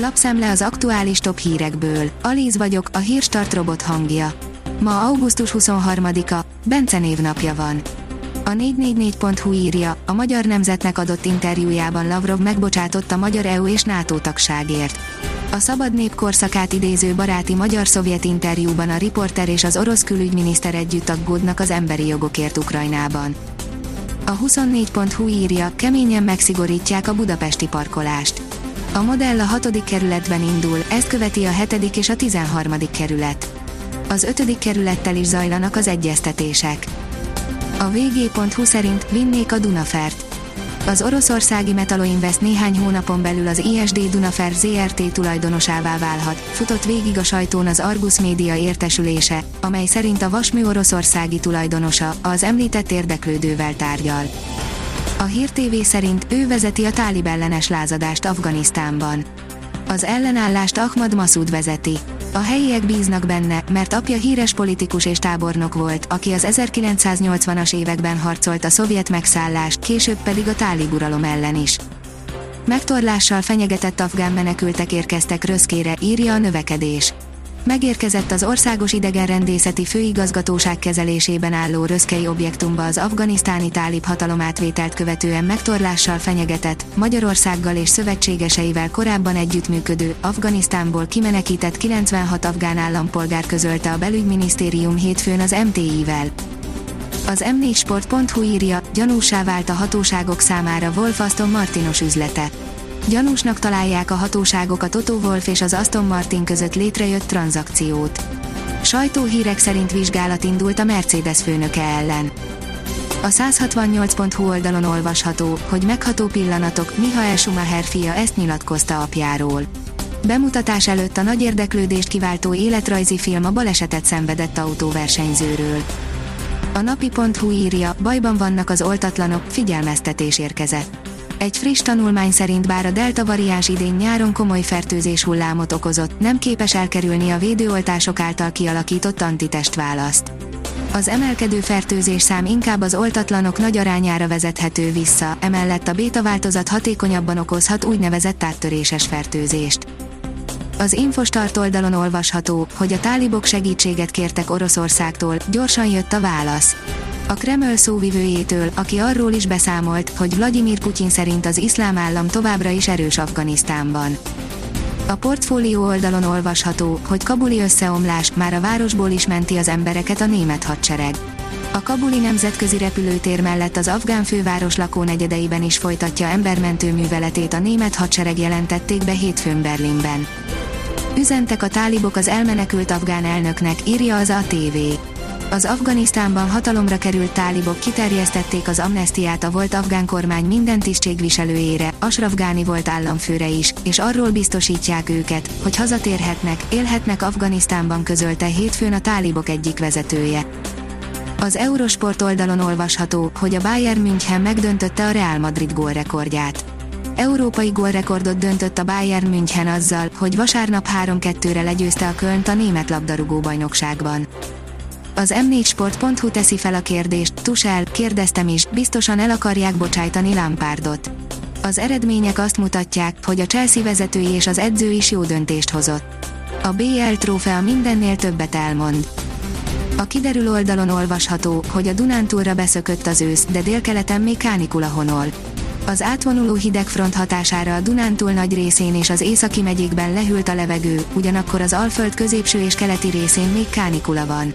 Lapszemle az aktuális top hírekből. Alíz vagyok, a hírstart robot hangja. Ma augusztus 23-a, Bence névnapja van. A 444.hu írja, a magyar nemzetnek adott interjújában Lavrov megbocsátott a magyar EU és NATO tagságért. A szabad nép korszakát idéző baráti magyar-szovjet interjúban a riporter és az orosz külügyminiszter együtt aggódnak az emberi jogokért Ukrajnában. A 24.hu írja, keményen megszigorítják a budapesti parkolást. A modell a 6. kerületben indul, ezt követi a 7. és a 13. kerület. Az 5. kerülettel is zajlanak az egyeztetések. A vg.hu szerint vinnék a Dunafert. Az oroszországi Metaloinvest néhány hónapon belül az ISD Dunafer ZRT tulajdonosává válhat, futott végig a sajtón az Argus Média értesülése, amely szerint a Vasmű oroszországi tulajdonosa, az említett érdeklődővel tárgyal. A Hír TV szerint ő vezeti a tálib ellenes lázadást Afganisztánban. Az ellenállást Ahmad Masud vezeti. A helyiek bíznak benne, mert apja híres politikus és tábornok volt, aki az 1980-as években harcolt a szovjet megszállás, később pedig a tálib uralom ellen is. Megtorlással fenyegetett afgán menekültek érkeztek Röszkére, írja a növekedés megérkezett az Országos Idegenrendészeti Főigazgatóság kezelésében álló röszkei objektumba az afganisztáni tálib hatalomátvételt követően megtorlással fenyegetett, Magyarországgal és szövetségeseivel korábban együttműködő, Afganisztánból kimenekített 96 afgán állampolgár közölte a belügyminisztérium hétfőn az MTI-vel. Az m4sport.hu írja, gyanúsá vált a hatóságok számára Wolf Aston Martinos üzlete Gyanúsnak találják a hatóságok a Toto Wolf és az Aston Martin között létrejött tranzakciót. Sajtóhírek szerint vizsgálat indult a Mercedes főnöke ellen. A 168.hu oldalon olvasható, hogy megható pillanatok, Michael Schumacher fia ezt nyilatkozta apjáról. Bemutatás előtt a nagy érdeklődést kiváltó életrajzi film a balesetet szenvedett autóversenyzőről. A napi.hu írja, bajban vannak az oltatlanok, figyelmeztetés érkezett egy friss tanulmány szerint bár a delta variáns idén nyáron komoly fertőzés hullámot okozott, nem képes elkerülni a védőoltások által kialakított antitestválaszt. Az emelkedő fertőzés szám inkább az oltatlanok nagy arányára vezethető vissza, emellett a béta változat hatékonyabban okozhat úgynevezett áttöréses fertőzést. Az Infostart oldalon olvasható, hogy a tálibok segítséget kértek Oroszországtól, gyorsan jött a válasz a Kreml szóvivőjétől, aki arról is beszámolt, hogy Vladimir Putyin szerint az iszlám állam továbbra is erős Afganisztánban. A portfólió oldalon olvasható, hogy kabuli összeomlás már a városból is menti az embereket a német hadsereg. A kabuli nemzetközi repülőtér mellett az afgán főváros lakónegyedeiben is folytatja embermentő műveletét a német hadsereg jelentették be hétfőn Berlinben. Üzentek a tálibok az elmenekült afgán elnöknek, írja az ATV az Afganisztánban hatalomra került tálibok kiterjesztették az amnestiát a volt afgán kormány minden tisztségviselőjére, Ashraf Ghani volt államfőre is, és arról biztosítják őket, hogy hazatérhetnek, élhetnek Afganisztánban közölte hétfőn a tálibok egyik vezetője. Az Eurosport oldalon olvasható, hogy a Bayern München megdöntötte a Real Madrid gólrekordját. Európai gólrekordot döntött a Bayern München azzal, hogy vasárnap 3-2-re legyőzte a Kölnt a német labdarúgó bajnokságban. Az m4sport.hu teszi fel a kérdést, Tusel, kérdeztem is, biztosan el akarják bocsájtani Lampardot. Az eredmények azt mutatják, hogy a Chelsea vezetői és az edző is jó döntést hozott. A BL trófea mindennél többet elmond. A kiderül oldalon olvasható, hogy a Dunántúlra beszökött az ősz, de délkeleten még kánikula honol. Az átvonuló hidegfront hatására a Dunántúl nagy részén és az északi megyékben lehűlt a levegő, ugyanakkor az Alföld középső és keleti részén még kánikula van.